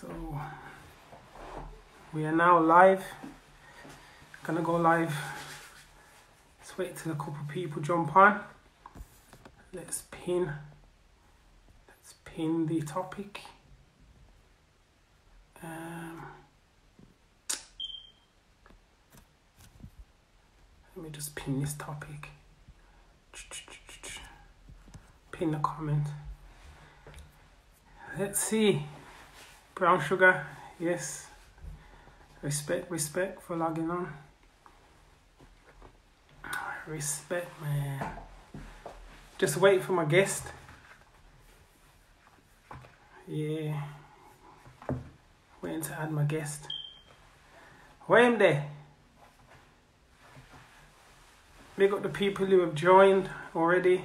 So we are now live. Gonna go live. Let's wait till a couple people jump on. Let's pin. Let's pin the topic. Um, let me just pin this topic. Pin the comment. Let's see. Brown sugar, yes. Respect, respect for logging on. Respect, man. Just wait for my guest. Yeah. Waiting to add my guest. Where am there? Big up the people who have joined already.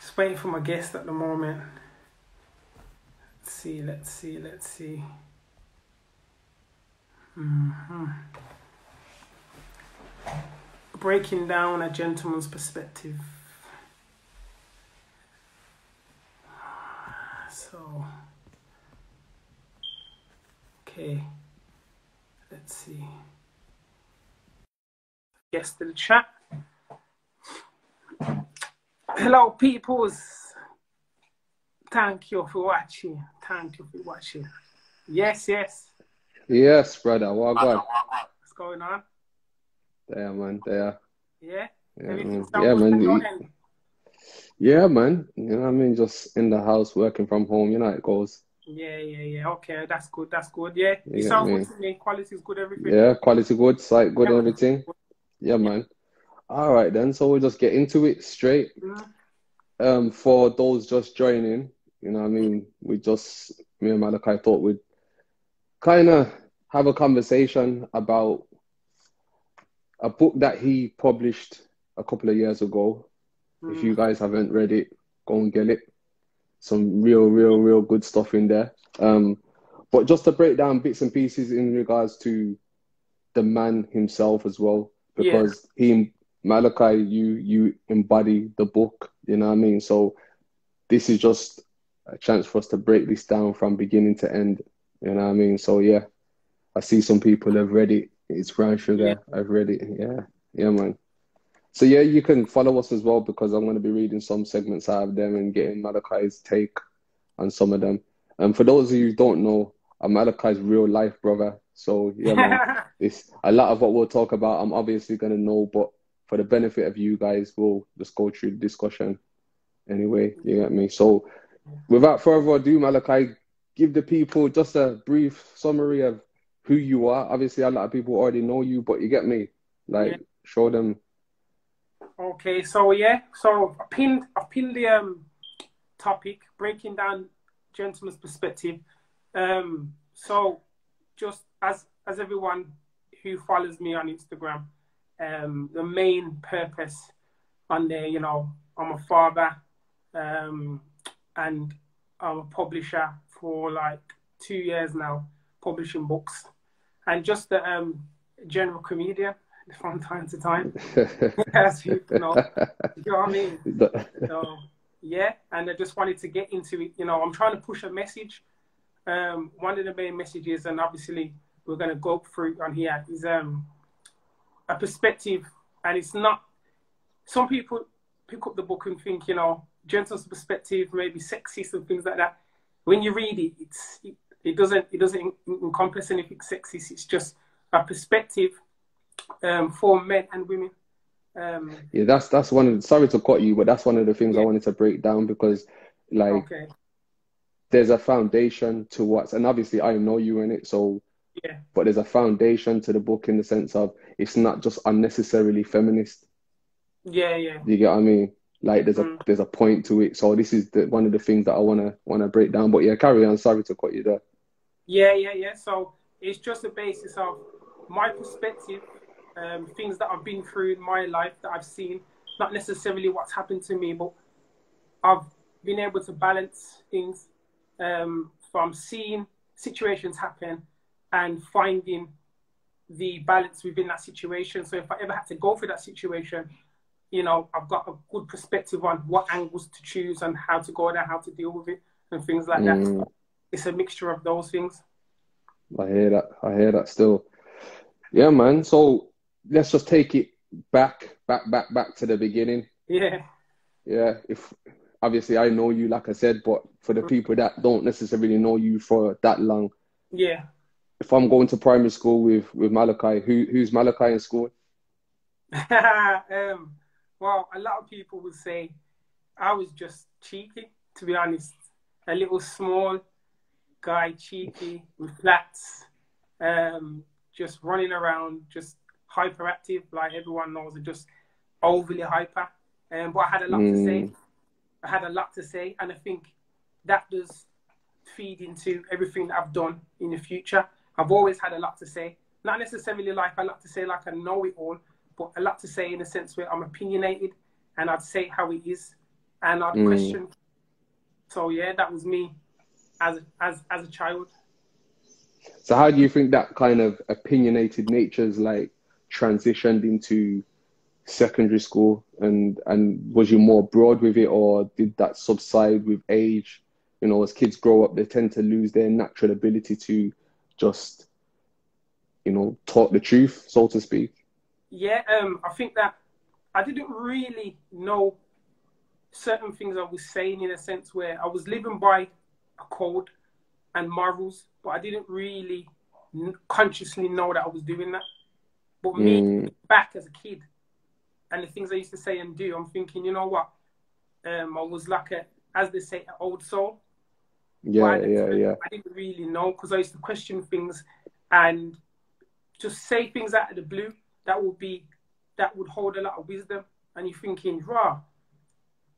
Just waiting for my guest at the moment. See, let's see, let's see. hmm Breaking down a gentleman's perspective. So, okay, let's see. Guest in the chat. Hello, peoples. Thank you for watching. Thank you for watching. Yes, yes. Yes, brother. What God? What's going on? There, man. There. Yeah. Yeah, Everything man. Yeah, man. on your You- end? Yeah, man. You know what I mean? Just in the house, working from home. You know how it goes. Yeah, yeah, yeah. Okay, that's good. That's good. Yeah, You you get sound me? good to me. Quality is good. Everything. Yeah, quality good, site good, Yeah, and man. everything. Yeah, man. All right, then. So we'll just get into it straight. Mm, Um, for those just joining, you know what I mean? We just, me and Malachi thought we'd kind of have a conversation about a book that he published a couple of years ago. If mm. you guys haven't read it, go and get it. Some real, real, real good stuff in there. Um, but just to break down bits and pieces in regards to the man himself as well, Yeah. because he, Malachi, you you embody the book. You know what I mean? So this is just a chance for us to break this down from beginning to end. You know what I mean? So yeah, I see some people have read it. It's brown sugar. Yeah. I've read it. Yeah, yeah, man. So yeah, you can follow us as well because I'm going to be reading some segments out of them and getting Malachi's take on some of them. And for those of you who don't know, I'm Malachi's real life brother. So yeah, man, it's a lot of what we'll talk about. I'm obviously going to know, but for the benefit of you guys, we'll just go through the discussion anyway. You get me? So without further ado, Malachi, give the people just a brief summary of who you are. Obviously, a lot of people already know you, but you get me? Like, Yeah. show them. Okay, so yeah, so I pinned I pinned the um topic breaking down gentleman's perspective. Um, so just as as everyone who follows me on Instagram, um, the main purpose on there, you know, I'm a father, um, and I'm a publisher for like two years now, publishing books, and just a um, general comedian from time to time as people know. You know what I mean? So yeah, and I just wanted to get into it. You know, I'm trying to push a message. Um, one of the main messages, and obviously we're going to go through on here, is um, a perspective, and it's not. Some people pick up the book and think, you know, gentleman's perspective, maybe sexist and things like that. When you read it, it's it, it doesn't it doesn't en- encompass anything sexist. It's just a perspective um, for men and women. Um, Yeah, that's that's one of sorry to cut you, but that's one of the things I wanted to break down because like okay. there's a foundation to what's and obviously I know you in it, so Yeah. but there's a foundation to the book in the sense of it's not just unnecessarily feminist. Yeah, yeah. You get what I mean? Like there's a Mm. there's a point to it. So this is the, one of the things that I wanna wanna break down. But yeah, carry on. Sorry to cut you there. Yeah, yeah, yeah. So it's just a basis of my perspective, um, things that I've been through in my life that I've seen, not necessarily what's happened to me, but I've been able to balance things um, from seeing situations happen and finding the balance within that situation. So if I ever had to go through that situation, you know, I've got a good perspective on what angles to choose and how to go there, how to deal with it, and things like that. Mm. it's a mixture of those things. I hear that. I hear that still. Yeah, man. So let's just take it back, back, back, back to the beginning. Yeah. Yeah. If obviously I know you, like I said, but for the people that don't necessarily know you for that long, Yeah. if I'm going to primary school with with Malachi, who who's Malachi in school? um, well, a lot of people would say I was just cheeky, to be honest. A little small guy, cheeky, with flats, um, just running around, just hyperactive, like everyone knows, and just overly hyper. Um, but I had a lot to say. Mm, I had a lot to say, and I think that does feed into everything that I've done in the future. I've always had a lot to say, not necessarily like I like to say like I know it all, but a lot to say in a sense where I'm opinionated and I'd say how it is, and I'd Mm. question. So yeah, that was me as as as a child. So how do you think that kind of opinionated nature's like transitioned into secondary school and and was you more broad with it or did that subside with age? You know, as kids grow up, they tend to lose their natural ability to just, you know, talk the truth, so to speak. Yeah, um, I think that I didn't really know certain things I was saying in a sense where I was living by a code and morals, but I didn't really consciously know that I was doing that. But me Mm, back as a kid and the things I used to say and do, I'm thinking, you know what? Um, I was like a, as they say, an old soul. Yeah, yeah, time, yeah. I didn't really know because I used to question things and just say things out of the blue that would be that would hold a lot of wisdom. And you're thinking, rah,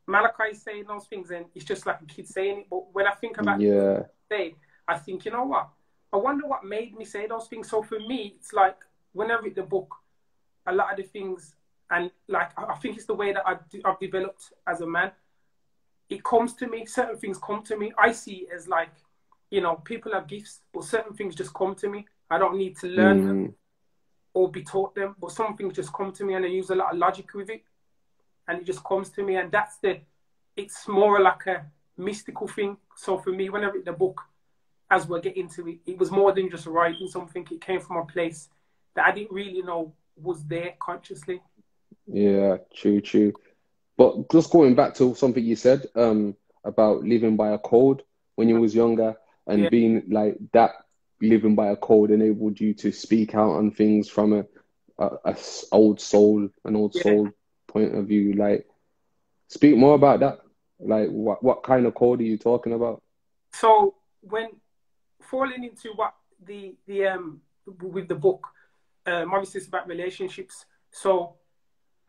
Malachi is saying those things, and it's just like a kid saying it. But when I think about it Yeah. today, I think, you know what? I wonder what made me say those things. So for me, it's like when I read the book, a lot of the things, and like I think it's the way that I I've developed as a man. It comes to me. Certain things come to me. I see it as like, you know, people have gifts, but certain things just come to me. I don't need to learn them Mm, or be taught them, but some things just come to me, and I use a lot of logic with it, and it just comes to me, and that's the. It's more like a mystical thing. So for me, when I read the book, as we're getting to it, it was more than just writing something. It came from a place that I didn't really know was there consciously. yeah, true, true. But just going back to something you said, um, about living by a code when you was younger and Yeah. being like that, living by a code enabled you to speak out on things from a old soul, an old Yeah. soul point of view. Like, speak more about that. Like, what what kind of code are you talking about? So when falling into what the the um with the book, um, obviously it's about relationships. So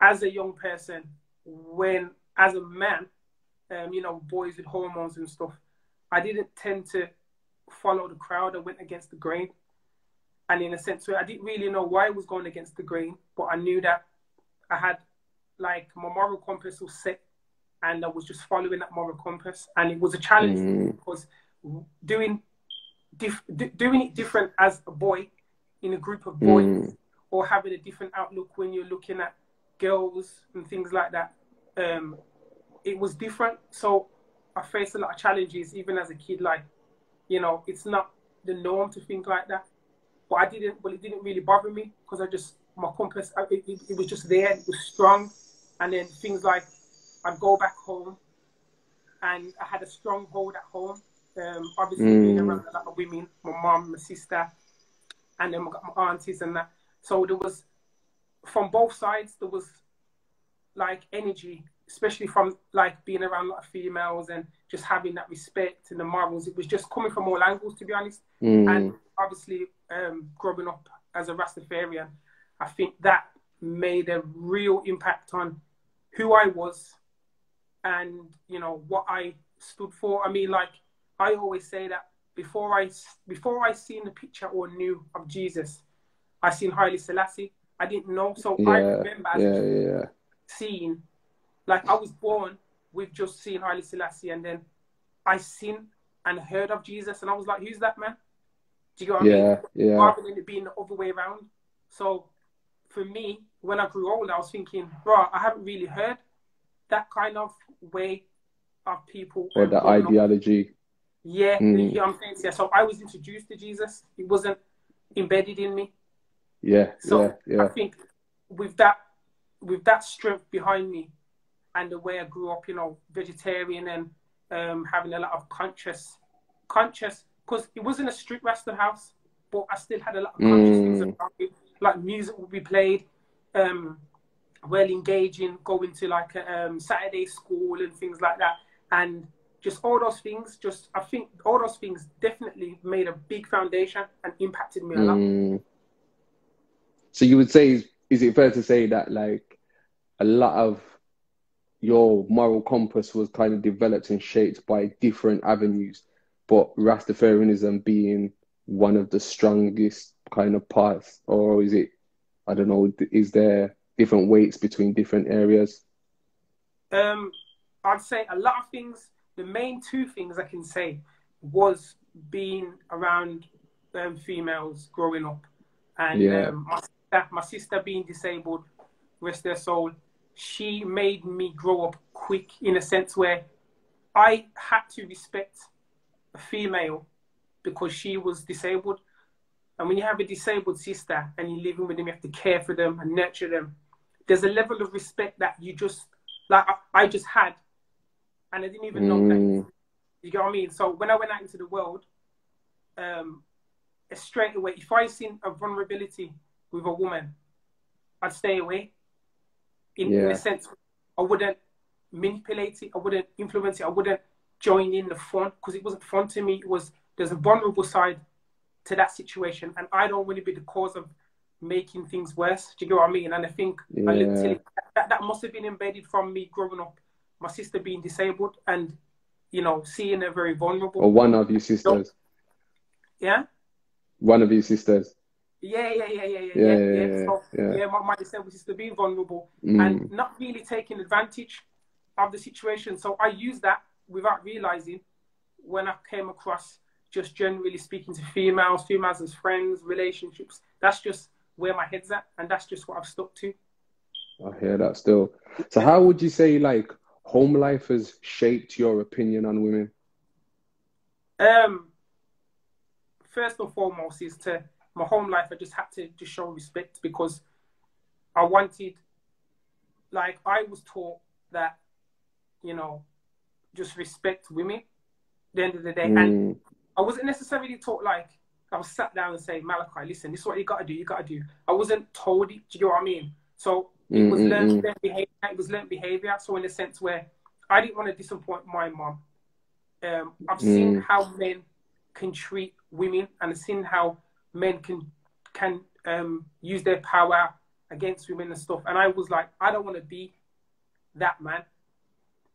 as a young person, when as a man, um, you know, boys with hormones and stuff, I didn't tend to follow the crowd. I went against the grain, and in a sense where I didn't really know why I was going against the grain, but I knew that I had like my moral compass was set, and I was just following that moral compass, and it was a challenge Mm, because doing dif- d- doing it different as a boy in a group of boys mm, or having a different outlook when you're looking at girls and things like that um it was different. So i faced a lot of challenges even as a kid like you know it's not the norm to think like that. But i didn't well it didn't really bother me because i just my compass it, it, it was just there it was strong. And then things like i'd go back home and i had a strong hold at home. Um obviously being mm, around a lot of women my mom my sister and then I got my aunties and that. So there was, from both sides, there was like energy, especially from like being around a lot of females and just having that respect and the morals. It was just coming from all angles, to be honest. And mm, obviously, um, growing up as a Rastafarian, I think that made a real impact on who I was and you know what I stood for. I mean, like I always say that before I before I seen the picture or knew of Jesus, I seen Haile Selassie. I didn't know, so I remember yeah, yeah, seeing, like I was born with just seeing Haile Selassie, and then I seen and heard of Jesus, and I was like, who's that man? Do you get what I mean? yeah, yeah, rather than it being the other way around. So for me, when I grew older, I was thinking, bro, I haven't really heard that kind of way of people or the growing up. ideology. Yeah, Mm. you know what I'm saying? Yeah, so I was introduced to Jesus. It wasn't embedded in me. Yeah, So yeah, yeah. I think with that with that strength behind me and the way I grew up, you know, vegetarian and um, having a lot of conscious conscious because it wasn't a strict Rasta house, but I still had a lot of conscious things Mm. about it. Like music would be played, um, well engaging, going to like a um, Saturday school and things like that, and just all those things. Just I think all those things definitely made a big foundation and impacted me a lot. Mm. So you would say, is it fair to say that like a lot of your moral compass was kind of developed and shaped by different avenues, but Rastafarianism being one of the strongest kind of parts, or is it, I don't know, is there different weights between different areas? Um, I'd say a lot of things. The main two things I can say was being around um, females growing up, and Yeah. um, my sister, my sister being disabled, rest their soul. She made me grow up quick in a sense where I had to respect a female because she was disabled. And when you have a disabled sister and you're living with them, you have to care for them and nurture them. There's a level of respect that you just like I, I just had, and I didn't even know that. Mm, You get what I mean? So when I went out into the world, um, straight away, if I seen a vulnerability with a woman, I'd stay away. In, in a sense, I wouldn't manipulate it. I wouldn't influence it. I wouldn't join in the fun because it wasn't fun to me. It was there's a vulnerable side to that situation, and I don't want to be the cause of making things worse. Do you get what I mean? And I think Yeah. it, that, that must have been embedded from me growing up. My sister being disabled and you know seeing her very vulnerable. or one of your sisters, Yeah. one of your sisters. Yeah, yeah, yeah, yeah, yeah, Yeah, yeah. yeah, yeah. So, yeah. yeah, my, my disabled sister being vulnerable Mm, and not really taking advantage of the situation. So I used that without realizing when I came across just generally speaking to females, females as friends, relationships. That's just where my head's at, and that's just what I've stuck to. I hear that still. So how would you say like home life has shaped your opinion on women? Um, first and foremost is to my home life. I just had to just show respect because I wanted, like, I was taught that, you know, just respect women. At the end of the day, and Mm, I wasn't necessarily taught like I was sat down and say, Malachi, listen, this is what you gotta do, you gotta do. I wasn't told it, do you know what I mean? So it was mm, learned, learned behavior, it was learned behavior. So in a sense where I didn't want to disappoint my mom. Um, I've seen Mm. how men can treat women and I've seen how men can can um, use their power against women and stuff. And I was like, I don't want to be that man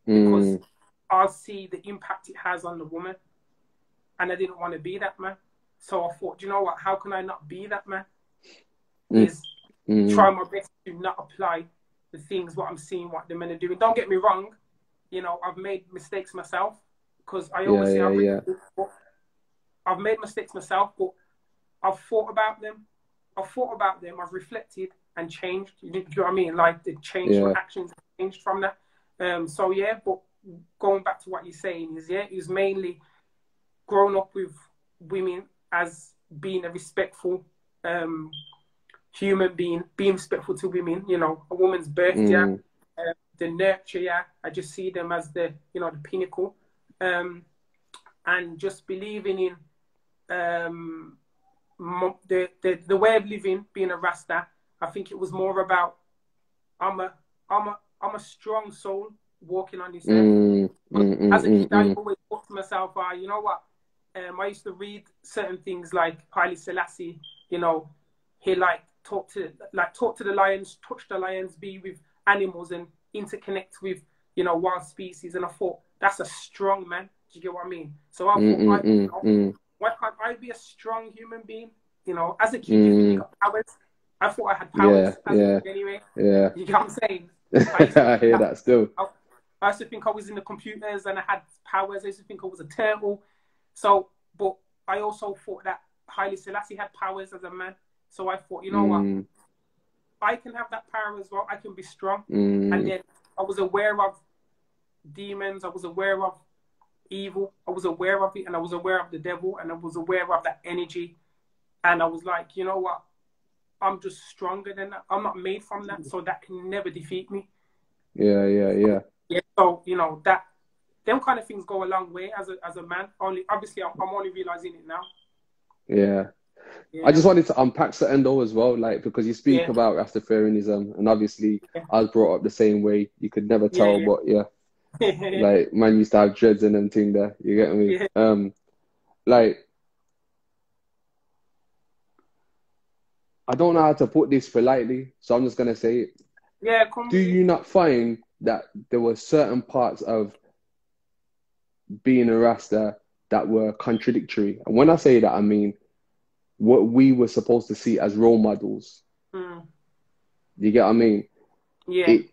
because mm, I'll see the impact it has on the woman. And I didn't want to be that man. So I thought, you know what? How can I not be that man? Mm. Is mm. try my best to not apply the things what I'm seeing what the men are doing. Don't get me wrong, you know, I've made mistakes myself because I always Yeah, say yeah, I've, yeah. I've made mistakes myself, but I've thought about them. I've thought about them. I've reflected and changed. You know, do you know what I mean? Like the change Yeah. actions changed from that. Um, so yeah, but going back to what you're saying is yeah, it was mainly growing up with women as being a respectful um, human being, being respectful to women. You know, a woman's birth, yeah, Mm, uh, the nurture, yeah. I just see them as the you know the pinnacle, um, and just believing in um, the, the the way of living, being a Rasta. I think it was more about I'm a I'm a I'm a strong soul walking on this earth. mm, mm, mm, As a kid, I mm. always thought to myself, uh, you know what? Um, I used to read certain things like Haile Selassie. You know, he like talk to like talk to the lions, touch the lions, be with animals, and interconnect with you know wild species. And I thought that's a strong man. Do you get what I mean? So I thought, mm, I, mm. Why can't I be a strong human being? You know, as a kid, you think you Mm. got powers. I thought I had powers Yeah, as a yeah. kid anyway. Yeah, You get what I'm saying? I hear that still. I used to think I was in the computers and I had powers. I used to think I was a turtle. So, but I also thought that Haile Selassie had powers as a man. So I thought, you know what? Mm, I can have that power as well. I can be strong. mm, And then I was aware of demons. I was aware of evil. I was aware of it, and I was aware of the devil, and I was aware of that energy. And I was like, you know what? I'm just stronger than that. I'm not made from that, so that can never defeat me. Yeah, yeah, yeah. Yeah. So you know that them kind of things go a long way as a as a man. Only obviously, I'm, I'm only realizing it now. Yeah. yeah. I just wanted to unpack certain though as well, like because you speak yeah. about Rastafarianism, and obviously yeah. I was brought up the same way. You could never tell, but yeah, like man used to have dreads and them thing there. You get me? Um, like I don't know how to put this politely, so I'm just gonna say it. Yeah, Do you not find that there were certain parts of being a Rasta that were contradictory? And when I say that, I mean what we were supposed to see as role models. Mm. You get what I mean? Yeah. It,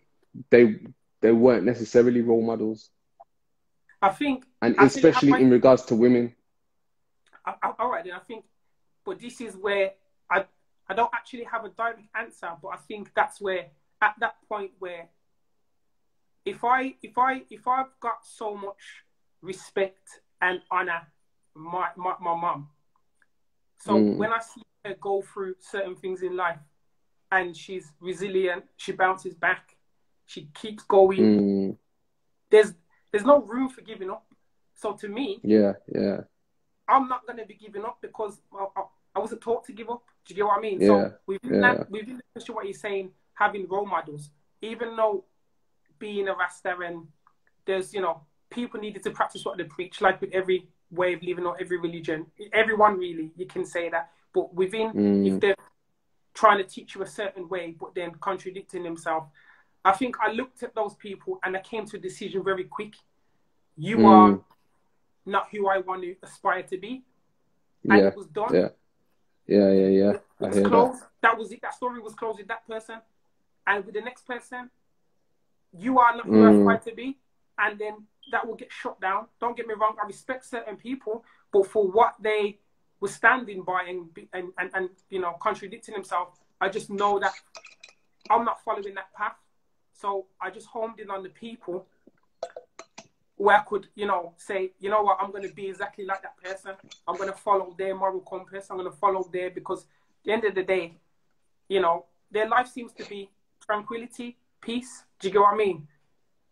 they they weren't necessarily role models. I think, and I especially think in regards to women. I, I, all right, then I think, but this is where I I don't actually have a direct answer, but I think that's where at that point where if I if I if I've got so much respect and honor my my, my mom, so mm. when I see her go through certain things in life, and she's resilient, she bounces back, she keeps going. Mm. There's there's no room for giving up. So to me, yeah, yeah, I'm not gonna be giving up because I, I, I wasn't taught to give up. Do you get what I mean? Yeah, so within yeah. that, within what you're saying, having role models, even though being a Rasta and there's you know people needed to practice what they preach, like with every way of living or every religion, everyone really you can say that. But within, mm. if they're trying to teach you a certain way, but then contradicting themselves, I think I looked at those people and I came to a decision very quick. You Mm. are not who I want to aspire to be. And yeah, it was done. yeah, yeah, yeah, yeah. It was hear that. closed. That. was it. That story was closed with that person. And with the next person, you are not who I Mm. aspire to be. And then that will get shut down. Don't get me wrong, I respect certain people, but for what they were standing by and, and, and, and you know, contradicting themselves, I just know that I'm not following that path. So I just homed in on the people where I could, you know, say, you know what, I'm going to be exactly like that person. I'm going to follow their moral compass. I'm going to follow their, because at the end of the day, you know, their life seems to be tranquility, peace. Do you get what I mean?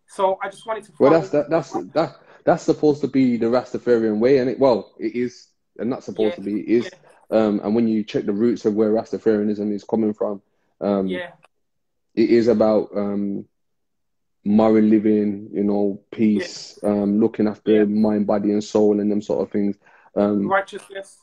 So I just wanted to follow. Well, that's that, that's that that's supposed to be the Rastafarian way, and it well, it is, and that's supposed Yeah, to be. It is, um, and when you check the roots of where Rastafarianism is coming from, um, yeah, it is about um, moral living, you know, peace, um, looking after Yeah. mind, body, and soul, and them sort of things. Um, righteousness.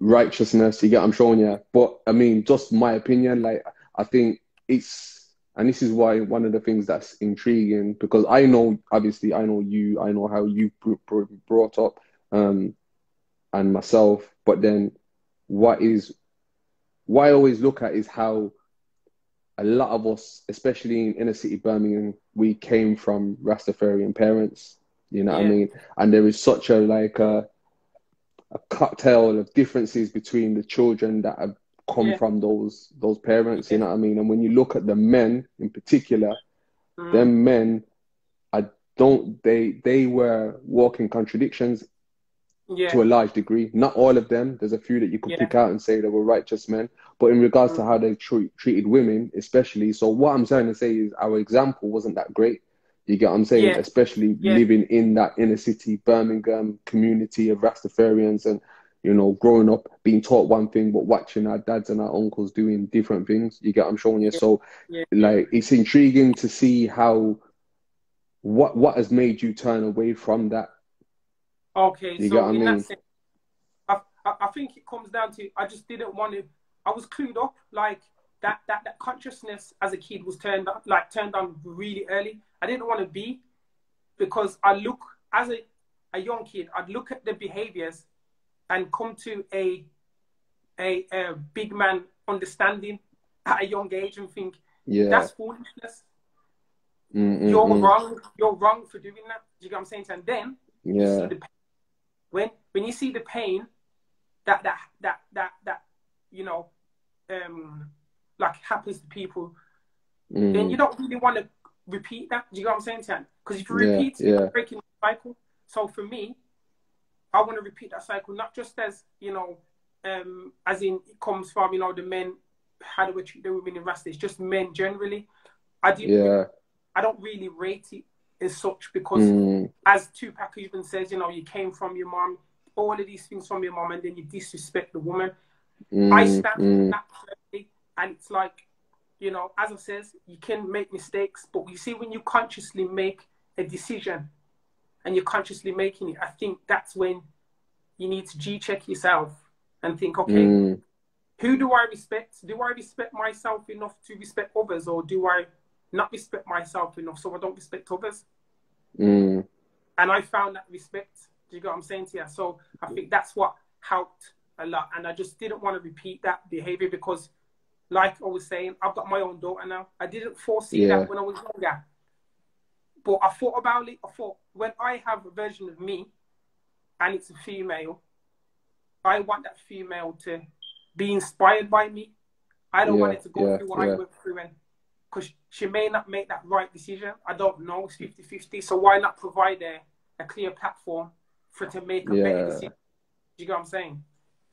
righteousness. You get, I'm showing you. But I mean, just my opinion. Like, I think it's, and this is why one of the things that's intriguing because I know, obviously, I know you, I know how you br- br- brought up, um, and myself. But then, what is, what I always look at is how a lot of us, especially in inner city Birmingham, we came from Rastafarian parents. You know what I mean? And there is such a like a a cocktail of differences between the children that have come Yeah. from those those parents. You know what I mean? And when you look at the men in particular, Mm. them men, I don't they they were walking contradictions yeah, to a large degree. Not all of them. There's a few that you could Yeah. pick out and say they were righteous men. But in regards to Mm. how they treat, treated women, especially, so what I'm trying to say is our example wasn't that great. You get what I'm saying? Yeah. Especially living in that inner city Birmingham community of Rastafarians and, you know, growing up being taught one thing, but watching our dads and our uncles doing different things. You get what I'm showing you? So, like, it's intriguing to see how, what, what has made you turn away from that? Okay, You so what I in mean? that sense, I, I, I think it comes down to I just didn't want to. I was clued up, like that that that consciousness as a kid was turned up, like turned on really early. I didn't want to be because I look as a a young kid. I'd look at the behaviors and come to a a, a big man understanding at a young age and think Yeah. that's foolishness. Mm, mm, You're mm. wrong. You're wrong for doing that. Do you get what I'm saying? And then you see the pain. When when you see the pain that that that that that you know um like happens to people then Mm. you don't really want to repeat that do you know what i'm saying Tian? because if you Yeah, repeat it yeah. you're breaking the cycle So for me, I want to repeat that cycle, not just as you know, um, as in it comes from you know the men how do we treat the women in Rasta. It's just men generally. I didn't. Yeah. I don't really rate it as such because, Mm. as Tupac even says, you know, you came from your mom, all of these things from your mom, and then you disrespect the woman. Mm. I stand mm. for that firmly, and it's like, you know, as I says, you can make mistakes, but you see when you consciously make a decision, and you're consciously making it, I think that's when you need to G check yourself and think, okay, Mm. who do I respect? Do I respect myself enough to respect others, or do I not respect myself enough so I don't respect others? Mm. And I found that respect. Do you get what I'm saying to you? So I think that's what helped a lot. And I just didn't want to repeat that behavior because, like I was saying, I've got my own daughter now. I didn't foresee Yeah. that when I was younger. But I thought about it. I thought when I have a version of me and it's a female, I want that female to be inspired by me. I don't want it to go yeah, through what yeah. I went through and because she may not make that right decision. I don't know. It's 50 50. So why not provide a, a clear platform for her to make a better decision? Do you get what I'm saying?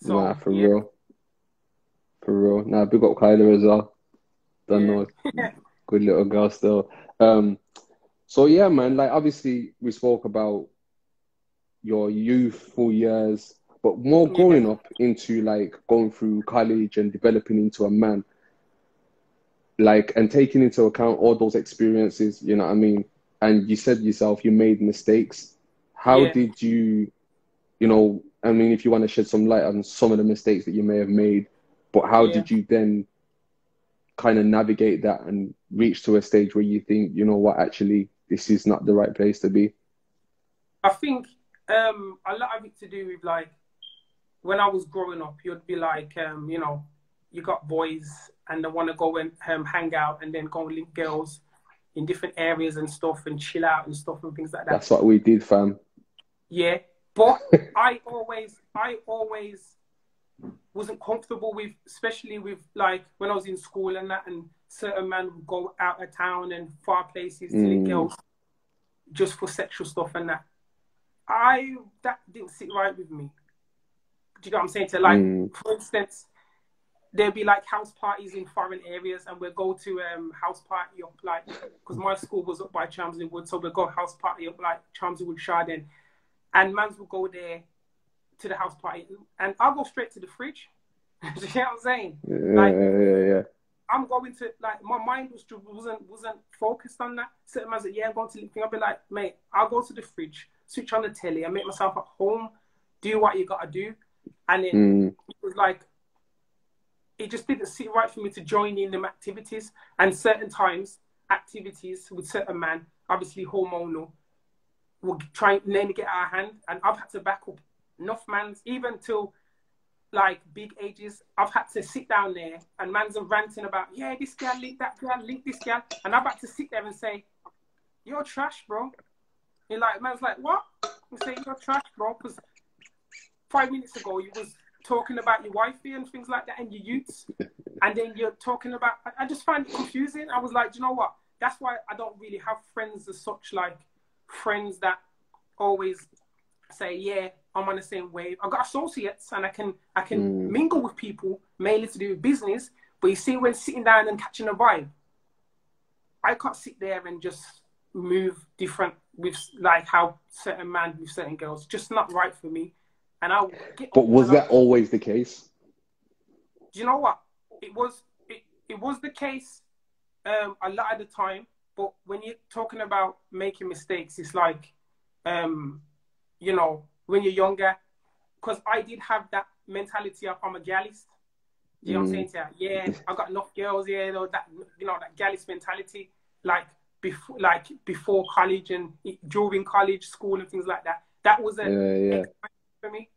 So, nah, for yeah. real. For real. Nah, big up Kyler as well. Don't Yeah. know. Good little girl still. Um, so yeah, man, like obviously we spoke about your youthful years, but more Yeah. growing up into like going through college and developing into a man. Like and taking into account all those experiences, you know what I mean? And you said yourself you made mistakes. How Yeah. did you, you know, I mean, if you want to shed some light on some of the mistakes that you may have made, but how Yeah. did you then kind of navigate that and reach to a stage where you think, you know what, actually, this is not the right place to be? I think um, a lot of it to do with like when I was growing up, you'd be like, um, you know, you got boys and they want to go and um, hang out and then go and link girls in different areas and stuff and chill out and stuff and things like that. That's what we did, fam. Yeah, but I always, I always wasn't comfortable with, especially with like when I was in school and that, and certain men would go out of town and far places to link Mm. girls just for sexual stuff and that. I that didn't sit right with me. Do you know what I'm saying? To like, Mm. for instance, there'd be like house parties in foreign areas, and we'd go to um house party up like because my school was up by Chelmsley Wood, so we'd go house party up like Chelmsley Wood Shard End, and mans would go there to the house party, and I'll go straight to the fridge. You know what I'm saying? Yeah, Like- yeah, yeah, yeah. I'm going to like my mind was wasn't wasn't focused on that. Certain man's like, yeah, I'm going to thing. I'll be like, mate, I'll go to the fridge, switch on the telly, I make myself at home, do what you gotta do, and then Mm. it was like it just didn't sit right for me to join in them activities. And certain times, activities with certain man, obviously hormonal, will try and then get our hand, and I've had to back up enough mans, even till like big ages. I've had to sit down there and mans are ranting about, yeah, this guy link that guy, link this guy, and I've had to sit there and say, you're trash, bro. You're like, man's like, what? You say you're trash, bro, because five minutes ago you was talking about your wifey and things like that and your youths, and then you're talking about. I, I just find it confusing. I was like, do you know what? That's why I don't really have friends as such, like friends that always say, yeah, I'm on the same wave. I've got associates and I can I can Mm. mingle with people mainly to do with business. But you see, when sitting down and catching a vibe, I can't sit there and just move different with like how certain man with certain girls. Just not right for me. And I'll. But was that always the case? do you know what? It was it, it was the case um, a lot of the time, but when you're talking about making mistakes, it's like, um, you know, when you're younger, because I did have that mentality of I'm a gallist. Do you know what I'm saying to you? Yeah, I got enough girls. Yeah, you know, that you know that gallist mentality, like before, like before college and during college, school and things like that. That was a Yeah, yeah. For me.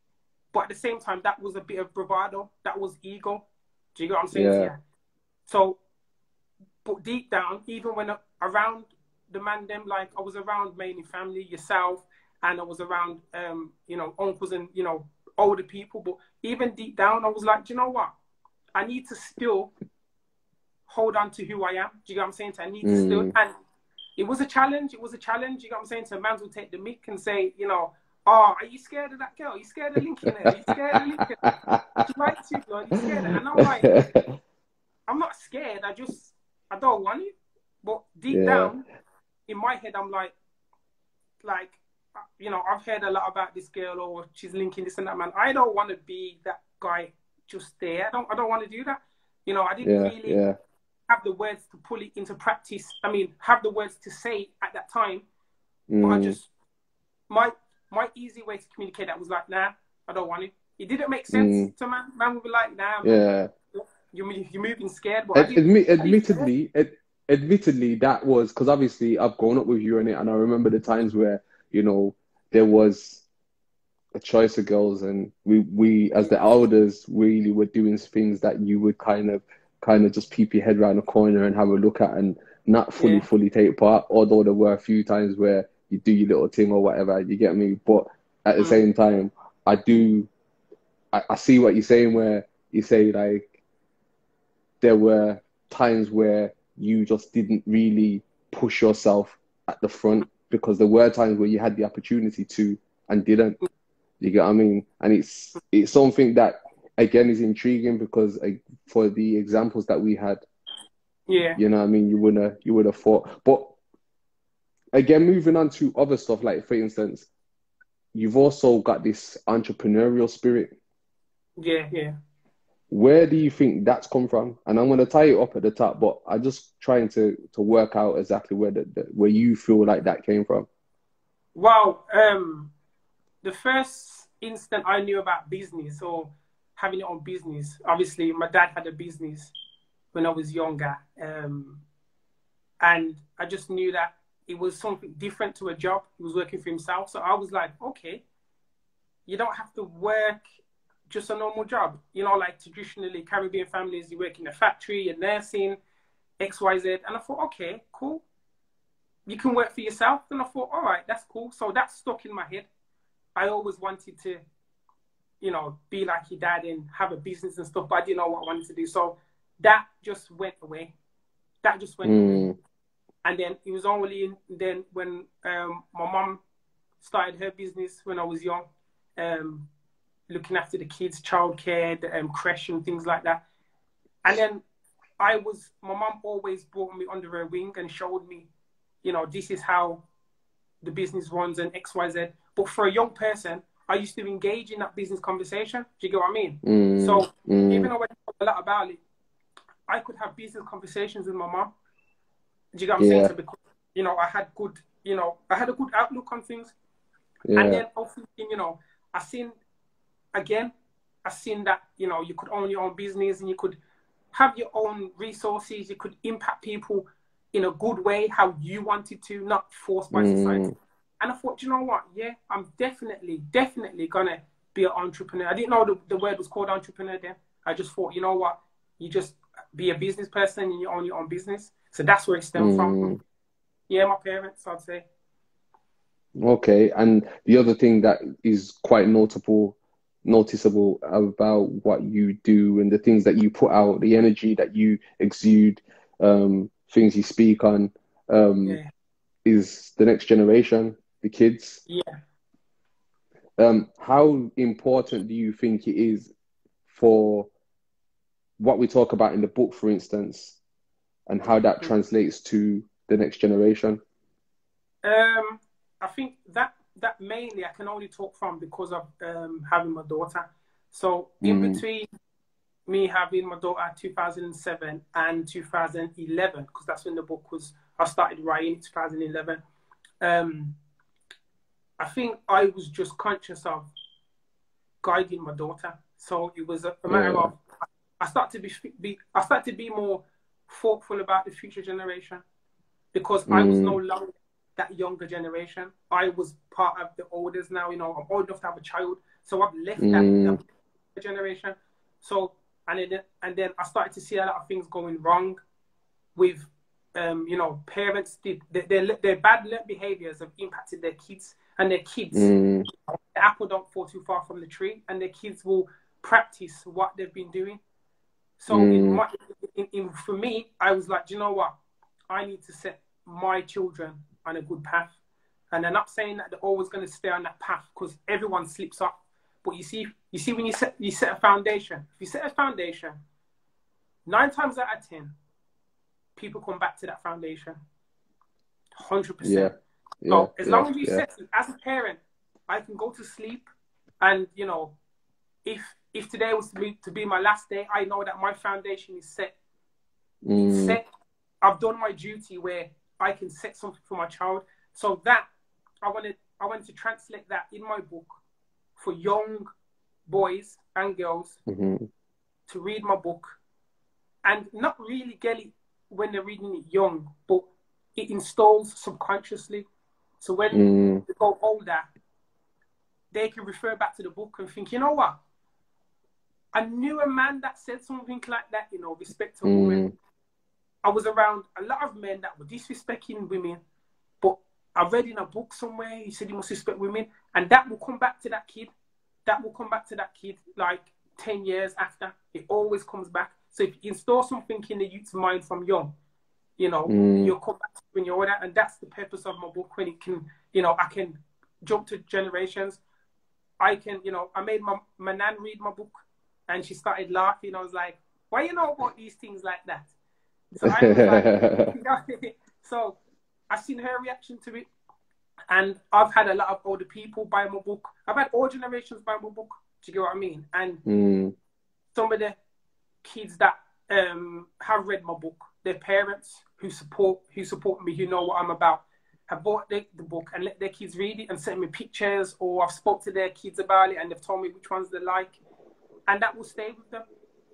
But at the same time, that was a bit of bravado. That was ego. Do you get what I'm saying? Yeah. Yeah. So, but deep down, even when I- around the man, them like I was around mainly family, yourself, and I was around, um, you know, uncles and you know older people. But even deep down, I was like, do you know what? I need to still hold on to who I am. Do you get what I'm saying? I need to still Mm. and it was a challenge. It was a challenge. You know what I'm saying? So man will take the mic and say, you know, oh, are you scared of that girl? Are you scared of Lincoln? Are you scared of Lincoln? She likes you, Are you scared? And I'm like, I'm not scared. I just, I don't want it. But deep yeah. down, in my head, I'm like, like, you know, I've heard a lot about this girl or she's linking this and that, man. I don't want to be that guy just there. I don't, I don't want to do that. You know, I didn't yeah, really yeah. have the words to pull it into practice. I mean, have the words to say at that time. Mm. But I just, my my easy way to communicate that was like, nah, I don't want it. It didn't make sense mm. to man. Man would be like, nah, man, yeah. You're, you're moving scared. But Ad, admi- admittedly, ad- admittedly, that was because obviously I've grown up with you in it, and I remember the times where you know there was a choice of girls, and we we as the elders really were doing things that you would kind of kind of just peep your head around the corner and have a look at, and not fully yeah. fully take part. Although there were a few times where you do your little thing or whatever, you get me. But at the mm. same time, I do, I, I see what you're saying where you say like there were times where you just didn't really push yourself at the front because there were times where you had the opportunity to and didn't. You get what I mean? And it's it's something that again is intriguing because like, for the examples that we had, yeah, you know, what I mean, you wouldn't have, you would have thought. But again, moving on to other stuff, like for instance, you've also got this entrepreneurial spirit. Yeah, yeah. Where do you think that's come from? And I'm going to tie it up at the top, but I'm just trying to to work out exactly where the, the where you feel like that came from. Well, um, the first instant I knew about business or having your own business, obviously my dad had a business when I was younger, um, and I just knew that it was something different to a job. He was working for himself, so I was like, okay, you don't have to work just a normal job. You know, like traditionally Caribbean families, you work in a factory, you're nursing, X, Y, Z. And I thought, okay, cool. You can work for yourself. And I thought, all right, that's cool. So that stuck in my head. I always wanted to, you know, be like your dad and have a business and stuff, but I didn't know what I wanted to do. So that just went away. That just went mm. away. And then it was only then when um, my mom started her business when I was young. Um, looking after the kids, childcare, the um, creche, and things like that. And then I was, my mom always brought me under her wing and showed me, you know, this is how the business runs and X, Y, Z. But for a young person, I used to engage in that business conversation. Do you get what I mean? Mm, so mm. even though I talk a lot about it, I could have business conversations with my mom. Do you get what I'm yeah. saying? So because, you know, I had good, you know, I had a good outlook on things. Yeah. And then also, you know, I seen again, I've seen that, you know, you could own your own business and you could have your own resources, you could impact people in a good way, how you wanted to, not forced by mm. society. And I thought, you know what? Yeah, I'm definitely, definitely gonna be an entrepreneur. I didn't know the, the word was called entrepreneur then. I just thought, you know what? You just be a business person and you own your own business. So that's where it stemmed mm. from. Yeah, my parents, I'd say. Okay, and the other thing that is quite notable noticeable about what you do and the things that you put out, the energy that you exude, um, things you speak on, um, yeah. is the next generation, the kids. Yeah. Um, how important do you think it is for what we talk about in the book, for instance, and how that translates to the next generation? Um, I think that that mainly I can only talk from because of um, having my daughter. So in mm. between me having my daughter 2007 and 2011, because that's when the book was, I started writing 2011. Um, I think I was just conscious of guiding my daughter. So it was a, a matter yeah. of I started to be, be I started to be more thoughtful about the future generation because mm. I was no mm. longer that younger generation. I was part of the oldest now, you know, I'm old enough to have a child. So I've left mm. that generation. So and then and then I started to see a lot of things going wrong with um, you know, parents did their, their, their bad behaviors have impacted their kids and their kids. Mm. The apple don't fall too far from the tree, and their kids will practice what they've been doing. So mm. in my, in, in, for me, I was like, you know what? I need to set my children on a good path. And I'm not saying that they're always going to stay on that path because everyone slips up. But you see, you see, when you set you set a foundation, if you set a foundation, nine times out of ten, people come back to that foundation. Hundred Yeah. percent. Yeah. So as yeah, long as you yeah. set, as a parent, I can go to sleep, and you know, if if today was to be to be my last day, I know that my foundation is set. Mm, Set. I've done my duty where I can set something for my child. So that I wanted, I wanted to translate that in my book for young boys and girls mhm, to read my book and not really get it when they're reading it young, but it installs subconsciously. So when mm, they go older, they can refer back to the book and think, you know what? I knew a man that said something like that, you know, respect to women. mm, I was around a lot of men that were disrespecting women, but I read in a book somewhere he said he must respect women, and that will come back to that kid. That will come back to that kid like 10 years after. It always comes back. So if you install something in the youth's mind from young, you know, Mm. you'll come back to when you're older. And that's the purpose of my book when it can, you know, I can jump to generations. I can, you know, I made my, my nan read my book and she started laughing. I was like, why you know about these things like that? So I like, so I've seen her reaction to it. And I've had a lot of older people buy my book. I've had all generations buy my book. Do you get what I mean? And mm, some of the kids that um, have read my book, their parents who support who support me, who know what I'm about, have bought the, the book and let their kids read it and sent me pictures, or I've spoke to their kids about it and they've told me which ones they like, and that will stay with them.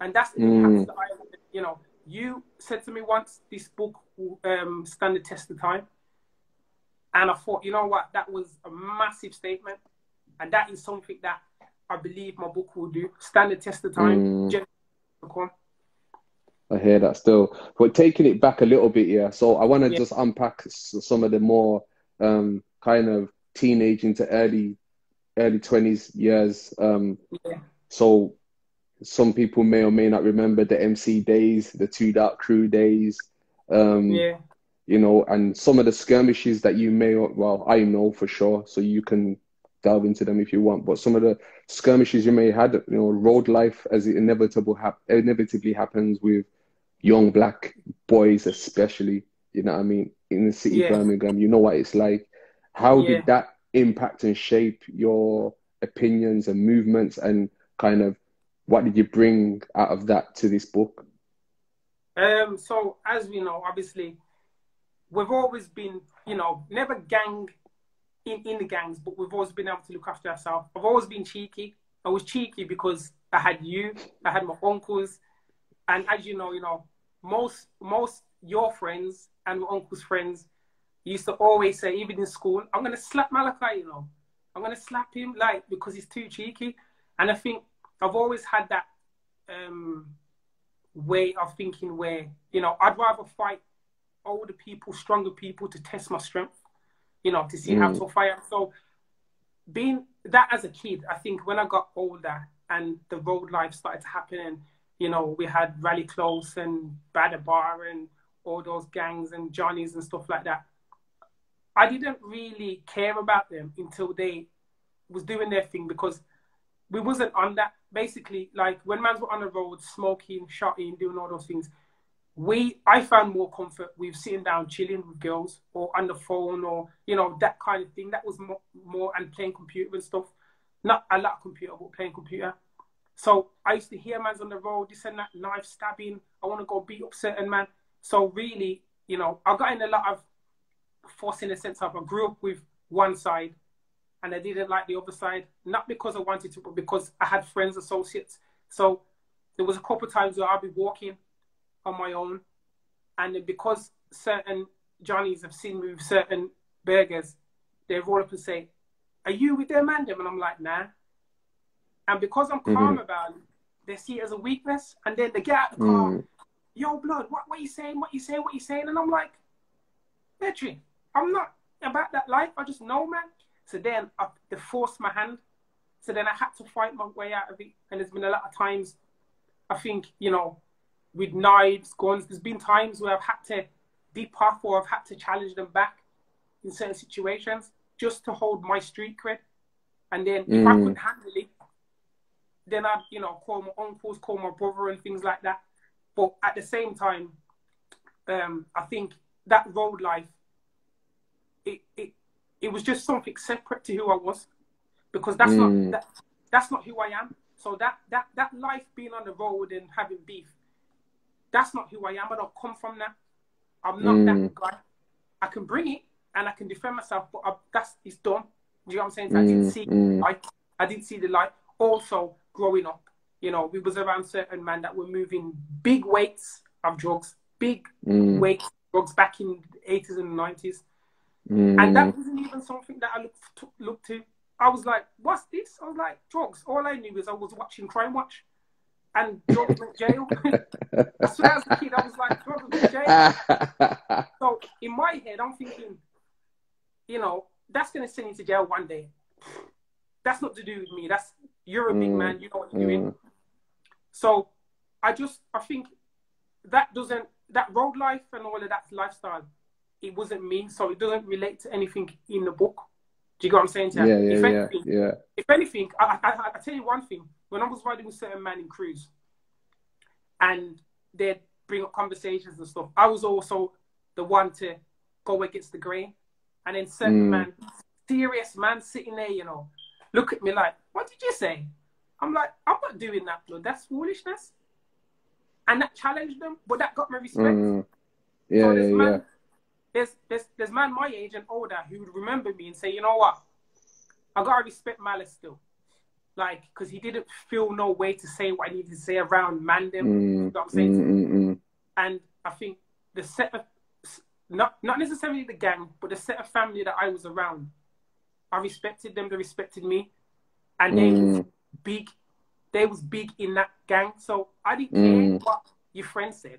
And that's the Mm. that I, you know, you said to me once, this book will um, stand the test of time, and I thought, you know what, that was a massive statement, and that is something that I believe my book will do, stand the test of time. Mm. I hear that still. But taking it back a little bit, yeah. So I want to Yeah. just unpack some of the more um, kind of teenage into early early twenties years. Um, Yeah. so some people may or may not remember the MC days, the Two Dark Crew days. Um, Yeah. you know, and some of the skirmishes that you may, well, I know for sure, so you can delve into them if you want. But some of the skirmishes you may have had, you know, road life as it inevitable hap inevitably happens with young black boys, especially. You know what I mean? In the city, Yeah. Birmingham, you know what it's like. How Yeah. did that impact and shape your opinions and movements, and kind of what did you bring out of that to this book? Um, so as we know, obviously, we've always been, you know, never gang in, in the gangs, but we've always been able to look after ourselves. I've always been cheeky. I was cheeky because I had you, I had my uncles, and as you know, you know, most most your friends and my uncle's friends used to always say, even in school, I'm gonna slap Malachi, you know. I'm gonna slap him like because he's too cheeky. And I think I've always had that um way of thinking where, you know, I'd rather fight older people, stronger people to test my strength, you know, to see how Mm. tough I am. So being that as a kid, I think when I got older and the road life started to happen and, you know, we had Rally Close and Burger Bar and all those gangs and Johnnies and stuff like that. I didn't really care about them until they was doing their thing because we wasn't on that. Basically, like when mans were on the road, smoking, shotting, doing all those things, we I found more comfort with sitting down, chilling with girls, or on the phone, or you know that kind of thing. That was more, more and playing computer and stuff. Not a lot of computer, but playing computer. So I used to hear man's on the road, this and that, knife stabbing. I want to go beat up certain man. So really, you know, I got in a lot of fuss in sense of I grew up with one side and I didn't like the other side, not because I wanted to, but because I had friends, associates. So there was a couple of times where I'd be walking on my own, and because certain Johnnies have seen me with certain burgers, they roll up and say, "Are you with them, man?" And I'm like, "Nah." And because I'm calm about it, they see it as a weakness, and then they get out the car. Mm. Yo, blood, what, what you saying? What you saying? What you saying? And I'm like, Petri, I'm not about that life. I just know, man. So then I, they forced my hand. So then I had to fight my way out of it. And there's been a lot of times, I think, you know, with knives, guns, there's been times where I've had to deep path where I've had to challenge them back in certain situations just to hold my street cred. And then if I Mm. couldn't handle it, then I'd, you know, call my uncles, call my brother and things like that. But at the same time, um, I think that road life, it, it, it was just something separate to who I was because that's Mm. not that, that's not who I am. So that, that, that life being on the road and having beef, that's not who I am. I don't come from that. I'm not Mm. that guy. I can bring it and I can defend myself, but I, that's it's done. Do you know what I'm saying? I didn't Mm, see mm. light. I didn't see the light. Also, growing up, you know, we was around certain men that were moving big weights of drugs, big Mm. weights drugs back in the 80s and 90s. Mm. And that wasn't even something that I looked to, looked to. I was like, what's this? I was like, drugs. All I knew is I was watching Crime Watch and drugs went jail. I swear as a kid, I was like, drugs went jail. So in my head, I'm thinking, you know, that's going to send you to jail one day. That's not to do with me. That's you're a big Mm, man. You know what you're doing. Mm. So I just I think that doesn't that road life and all of that lifestyle, it wasn't me. So it doesn't relate to anything in the book. Do you get what I'm saying? Yeah, if yeah, yeah, anything, yeah. if anything, I, I, I, tell you one thing. When I was riding with certain man in cruise, and they'd bring up conversations and stuff, I was also the one to go against the grain. And then certain Mm. man, serious man sitting there, you know, look at me like, what did you say? I'm like, I'm not doing that, blood. That's foolishness. And that challenged them, but that got me respect. Mm. Yeah, So yeah, there's yeah. There's, there's, there's man my age and older who would remember me and say, you know what? I gotta respect Malice still. Like, because he didn't feel no way to say what I needed to say around Mandem. You Mm. know what I'm saying? Mm, mm, mm. And I think the set of, not, not necessarily the gang, but the set of family that I was around, I respected them, they respected me. And they was Mm. big, they was big in that gang. So I didn't Mm. care what your friend said.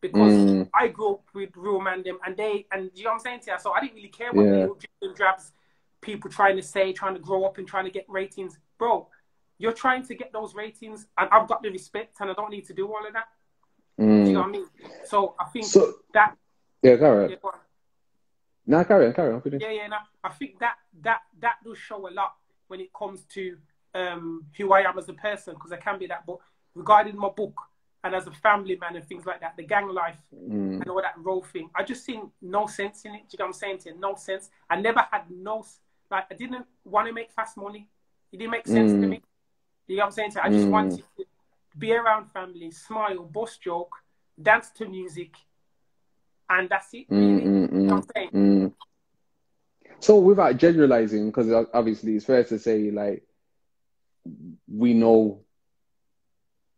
Because Mm. I grew up with real man them and they and you know what I'm saying to you? So I didn't really care what Yeah. the drabs people trying to say, trying to grow up and trying to get ratings. Bro, you're trying to get those ratings and I've got the respect and I don't need to do all of that. Do you know Mm. what I mean? So I think So, that yeah, carry yeah, on. Nah, carry on, carry on. yeah, yeah, no, I think that that that does show a lot when it comes to um, who I am as a person because I can be that. But regarding my book and as a family man and things like that, the gang life Mm. and all that role thing, I just seen no sense in it. Do you know what I'm saying? To? No sense. I never had no like. I didn't want to make fast money. It didn't make sense to Mm. me. You know what I'm saying? To you? I just Mm. wanted to be around family, smile, boss joke, dance to music, and that's it. Mm, Really. mm, You know mm, what I'm saying? mm. So, without generalizing, because obviously it's fair to say, like, we know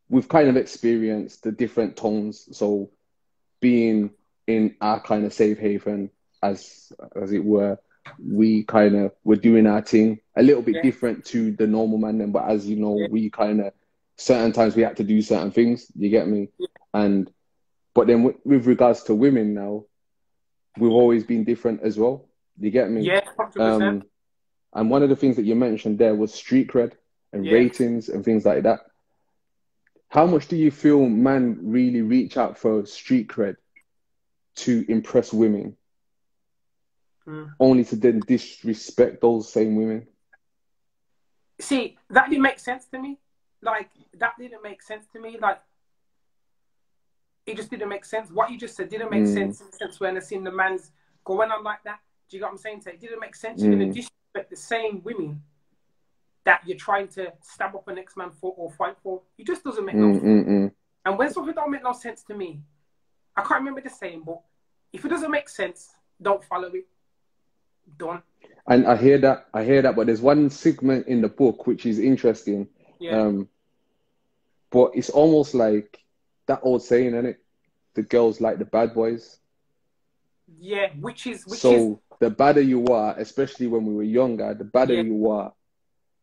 we've kind of experienced the different tones. So, being in our kind of safe haven, as as it were, we kind of were doing our thing a little bit Yeah. different to the normal man. Then, but as you know, Yeah. we kind of certain times we had to do certain things. You get me? Yeah. And but then with, with regards to women now, we've always been different as well. You get me? Yeah, hundred percent. Um, and one of the things that you mentioned there was street cred and ratings and things like that. How much do you feel men really reach out for street cred to impress women, Mm. only to then disrespect those same women? See, that didn't make sense to me. Like that didn't make sense to me. Like it just didn't make sense. What you just said didn't make Mm. sense in the sense when I seen the man's going on like that. Do you get what I'm saying? You? It didn't make sense. You're gonna Mm. disrespect the same women that you're trying to stab up the next man for or fight for. It just doesn't make no Mm, mm, mm. And when something don't make no sense to me, I can't remember the saying, but if it doesn't make sense, don't follow it. Don't. And I hear that, I hear that, but there's one segment in the book which is interesting. Yeah. Um, but it's almost like that old saying, isn't it? The girls like the bad boys. yeah. Which is which is So the badder you are, especially when we were younger, the badder Yeah. you are,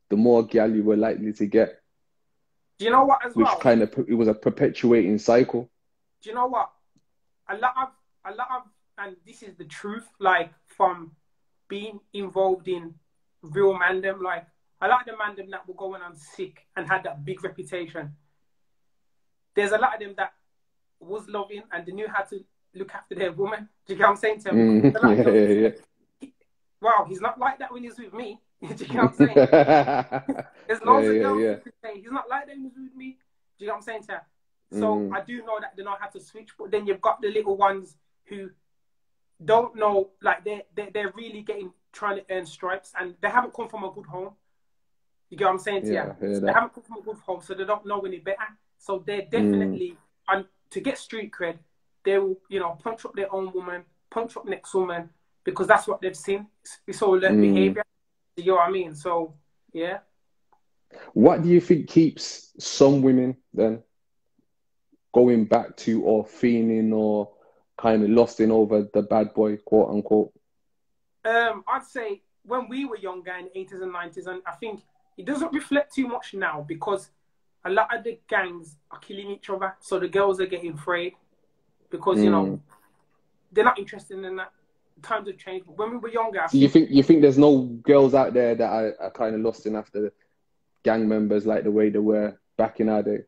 the more gal you were likely to get, do you know what as which well? kind of it was a perpetuating cycle. do you know what? A lot of a lot of and this is the truth, like from being involved in real mandem, like a lot of the mandem that were going on sick and had that big reputation. There's a lot of them that was loving and they knew how to look after their woman. Do you get what I'm saying to him? Mm, yeah, yeah, yeah. Wow, he's not like that when he's with me. Do you know what I'm saying? There's loads Yeah, of yeah, girls yeah. who could say he's not like when with me. Do you get what I'm saying her? So Mm. I do know that they know how to switch, but then you've got the little ones who don't know, like they're they're, they're really getting trying to earn stripes, and they haven't come from a good home. You get what I'm saying to Yeah, you? So they haven't come from a good home, so they don't know any better. So they're definitely and to get street cred, they will you know punch up their own woman, punch up next woman because that's what they've seen. It's, it's all learned Mm. behavior. You know what I mean? So yeah. What do you think keeps some women then going back to or feeling or kind of lost in over the bad boy, quote unquote? Um, I'd say when we were younger in the 80s and 90s, and I think it doesn't reflect too much now because a lot of the gangs are killing each other. So the girls are getting afraid because, you know, Mm. they're not interested in that. Times have changed. But when we were younger, you think, you think there's no girls out there that are, are kind of lusting after gang members like the way they were back in our day?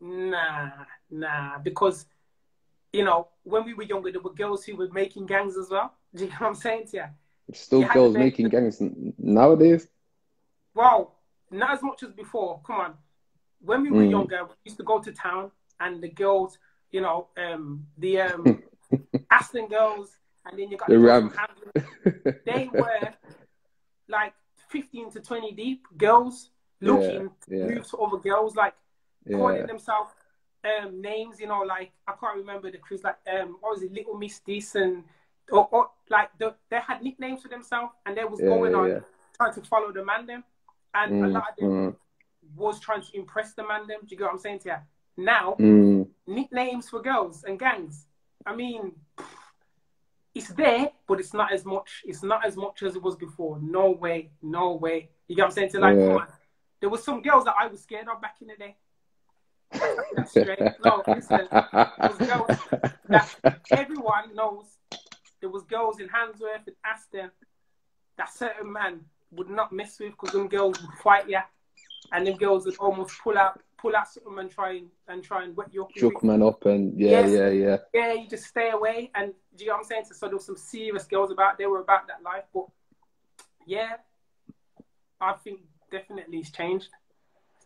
nah, nah, because, you know, when we were younger, there were girls who were making gangs as well. Do you know what I'm saying to you? Still You girls making gangs nowadays? Well, not as much as before. Come on. When we were Mm. younger, we used to go to town and the girls, you know, um, the um, Aston girls, and then you got The Ram. They were like 15 to 20 deep girls looking Yeah, yeah. to move to other girls, like calling themselves um, names, you know, like I can't remember the crews, like um, what was it, Little Miss this and or, or like the, they had nicknames for themselves, and they was Yeah, going yeah, on yeah. trying to follow the man them, and a Mm, lot of them mm, was trying to impress the man them. Do you get what I'm saying to you? Now mm. nicknames for girls and gangs. I mean, it's there, but it's not as much. It's not as much as it was before. No way, no way. You get what I'm saying? To like, Yeah. on. There was some girls that I was scared of back in the day. That's straight. No, listen. Girls that everyone knows. There was girls in Handsworth and Aston that certain man would not mess with because them girls would fight you, and them girls would almost pull out, pull out something and try and, and try and wet you up. Shook man up and yeah, Yes. yeah, yeah. Yeah, you just stay away, and do you know what I'm saying? So there was some serious girls about. They were about that life, but yeah, I think definitely it's changed.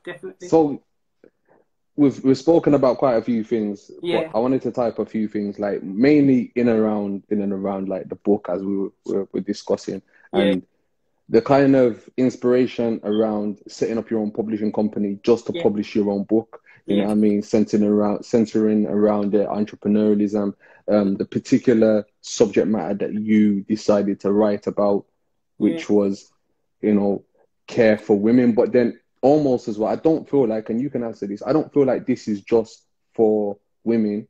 Definitely. So we've we've spoken about quite a few things. but Yeah. I wanted to type a few things, like mainly in and around in and around like the book as we were, were, were discussing, Yeah. The kind of inspiration around setting up your own publishing company just to Yeah. publish your own book. You know Yeah. what I mean? Centering around centering around the entrepreneurialism, um, the particular subject matter that you decided to write about, which was, you know, care for women. But then almost as well, I don't feel like, and you can answer this, I don't feel like this is just for women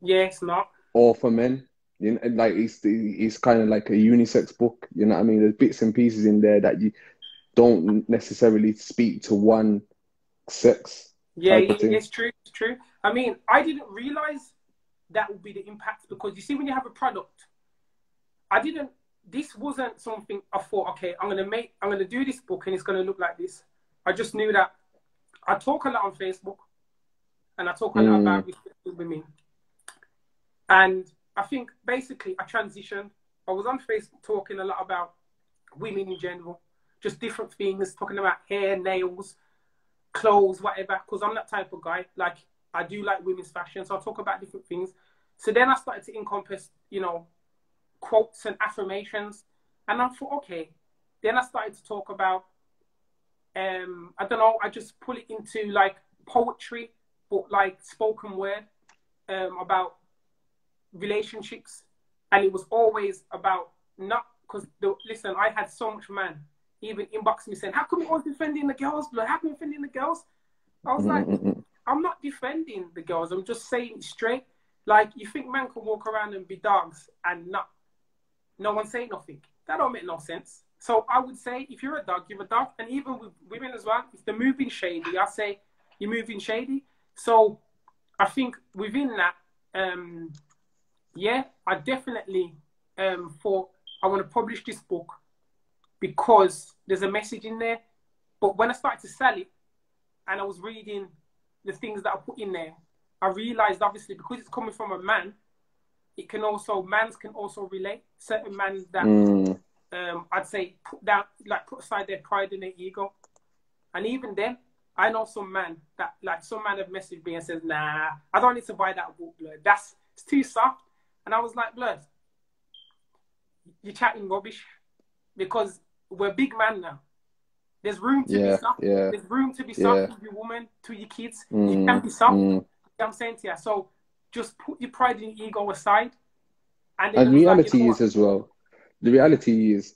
yeah, it's not. or for men. You know, like it's it's kind of like a unisex book. You know what I mean? There's bits and pieces in there that you don't necessarily speak to one sex. Yeah, type of thing. it's true. It's true. I mean, I didn't realize that would be the impact because you see, when you have a product, I didn't. This wasn't something I thought. Okay, I'm gonna make. I'm gonna do this book, and it's gonna look like this. I just knew that. I talk a lot on Facebook, and I talk a lot Mm. about women. And I think basically I transitioned. I was on Facebook talking a lot about women in general, just different things, talking about hair, nails, clothes, whatever, because I'm that type of guy. Like, I do like women's fashion, so I talk about different things. So then I started to encompass, you know, quotes and affirmations. And I thought, okay. Then I started to talk about, um, I don't know, I just pull it into like poetry, but like spoken word um, about relationships. And it was always about not, because the listen, I had so much man even inbox me saying, How come you always defending the girls? How come you defending the girls? I was like, I'm not defending the girls. I'm just saying it straight. Like, you think man can walk around and be dogs and not, no one say nothing? That don't make no sense. So I would say, if you're a dog, you're a dog. And even with women as well, if they're moving shady, I say, you're moving shady. So I think within that, um, yeah, I definitely um, thought I want to publish this book because there's a message in there. But when I started to sell it and I was reading the things that I put in there, I realized obviously because it's coming from a man, it can also mans can also relate. Certain men that Mm. um, I'd say put down, like put aside their pride and their ego. And even then, I know some man that like some man have messaged me and says, "Nah, I don't need to buy that book, blood. That's it's too soft." And I was like, "Blood, you're chatting rubbish because we're big man now. There's room to Yeah, be soft. yeah, There's room to be soft yeah. to your woman, to your kids. You can Mm. be soft. You know Mm. I'm saying to you. So just put your pride and ego aside. And, And reality is as well. The reality is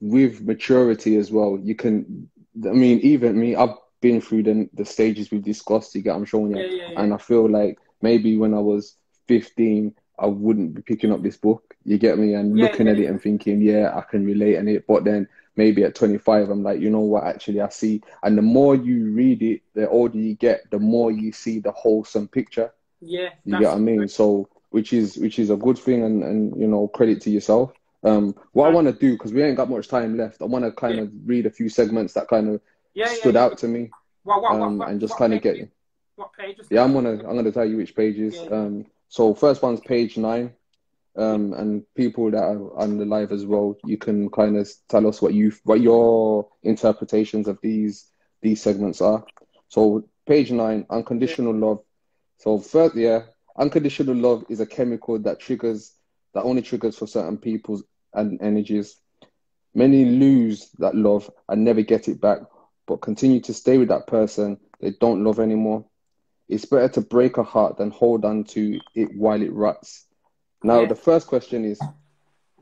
with maturity as well. You can. I mean, even me. I've been through the the stages we've discussed. You get. I'm showing you. yeah, yeah, yeah. And I feel like maybe when I was 15, I wouldn't be picking up this book. You get me? And Yeah, looking yeah, at it and thinking, yeah, I can relate in it. But then maybe at 25, I'm like, you know what? Actually, I see. And the more you read it, the older you get, the more you see the wholesome picture. Yeah, You get what I mean? So, which is which is a good thing, and and you know, credit to yourself. Um, what I want to do because we ain't got much time left, I want to kind Yeah. of read a few segments that kind of stood out to me, What, what, what, um, what, and just kind of get. What page? Yeah, I'm gonna I'm gonna tell you which pages. Um, so first one's page nine. Um, and people that are on the live as well, you can kind of tell us what you what your interpretations of these these segments are. So page nine, unconditional love. So first, yeah, unconditional love is a chemical that triggers that only triggers for certain people's and energies. Many lose that love and never get it back, but continue to stay with that person they don't love anymore. It's better to break a heart than hold on to it while it rots. Now, Yeah. the first question is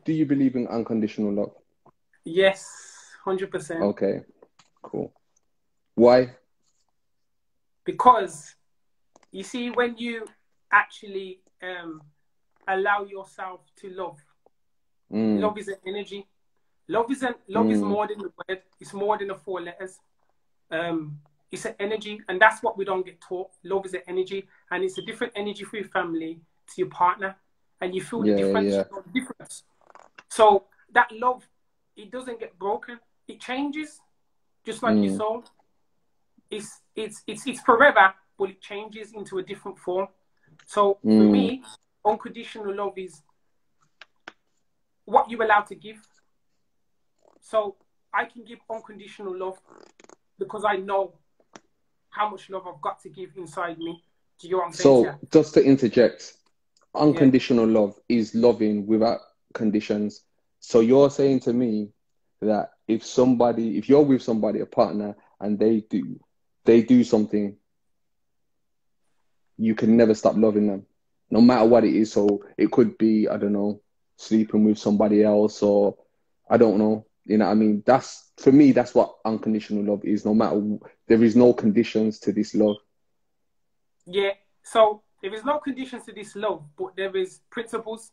Do you believe in unconditional love? Yes, hundred percent. Okay, cool. Why? Because you see, when you actually um, allow yourself to love, Mm, love is an energy. Love isn't. Love is Mm. more than the word. It's more than the four letters. Um, it's an energy, and that's what we don't get taught. Love is an energy, and it's a different energy for your family to your partner, and you feel the difference. yeah. you know the difference. So that love, it doesn't get broken. It changes, just like your Mm. soul. It's it's it's it's forever, but it changes into a different form. So for Mm. me, unconditional love is what you're allowed to give. So I can give unconditional love because I know how much love I've got to give inside me. Do you know what I'm saying? so, you? just to interject, unconditional love is loving without conditions. So, you're saying to me that if somebody, if you're with somebody, a partner, and they do, they do something, you can never stop loving them, no matter what it is. So, it could be, I don't know, sleeping with somebody else, or I don't know. You know what I mean? That's for me. That's what unconditional love is. No matter there is no conditions to this love. Yeah. So there is no conditions to this love, but there is principles.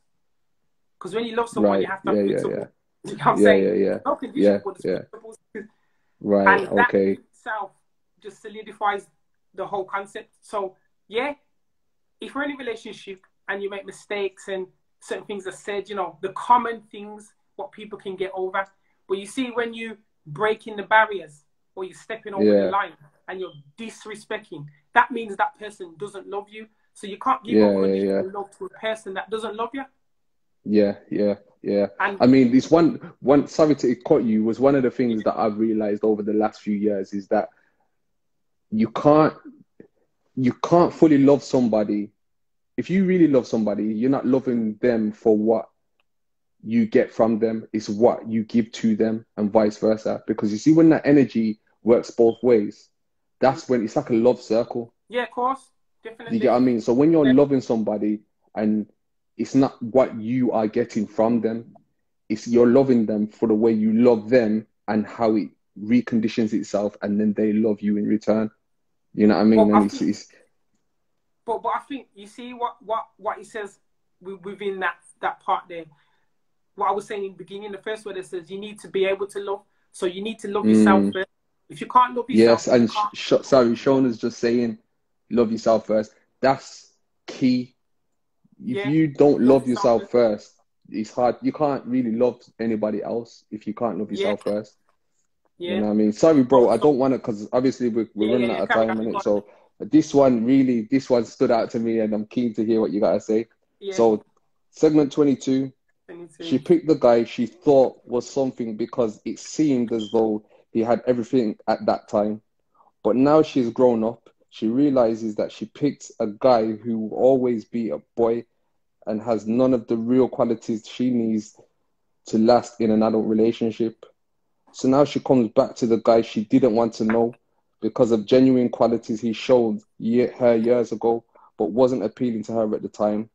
Because when you love someone, Right. you have to have Yeah, yeah, principles. yeah. You know what I'm Yeah, saying? yeah, yeah. No conditions, Yeah, but yeah. principles. Right. and that Okay. itself just solidifies the whole concept. So yeah, if you're in a relationship and you make mistakes and certain things are said, you know, the common things what people can get over. But you see when you breaking the barriers or you're stepping over Yeah. the line and you're disrespecting, that means that person doesn't love you. So you can't give Yeah, yeah, unconditional yeah. love to a person that doesn't love you. Yeah, yeah, yeah. And I mean, this one, one, sorry to cut you, was one of the things that I've realized over the last few years is that you can't, you can't fully love somebody. If you really love somebody, you're not loving them for what you get from them. It's what you give to them and vice versa. Because you see, when that energy works both ways, that's when it's like a love circle. yeah, of course, definitely. you get what I mean? So when you're Yeah. loving somebody and it's not what you are getting from them, it's you're loving them for the way you love them and how it reconditions itself and then they love you in return. You know what I mean? Well, I it's, think- it's But but I think you see what what what he says within that that part there. What I was saying in the beginning, the first word it says you need to be able to love. So you need to love yourself Mm. first. If you can't love yourself, yes, and you sh- sh- sorry, just saying, love yourself first. That's key. If Yeah. you don't Love love yourself yourself first, it's hard. You can't really love anybody else if you can't love Yeah. yourself first. yeah. You know what I mean? Sorry, bro. I don't want to because obviously we're, we're Yeah, running out of time it. So this one really, this one stood out to me, and I'm keen to hear what you gotta say. yeah. So Segment 22. She picked the guy she thought was something because it seemed as though he had everything at that time. But now she's grown up, she realizes that she picked a guy who will always be a boy and has none of the real qualities she needs to last in an adult relationship. So now she comes back to the guy she didn't want to know because of genuine qualities he showed her years ago, but wasn't appealing to her at the time.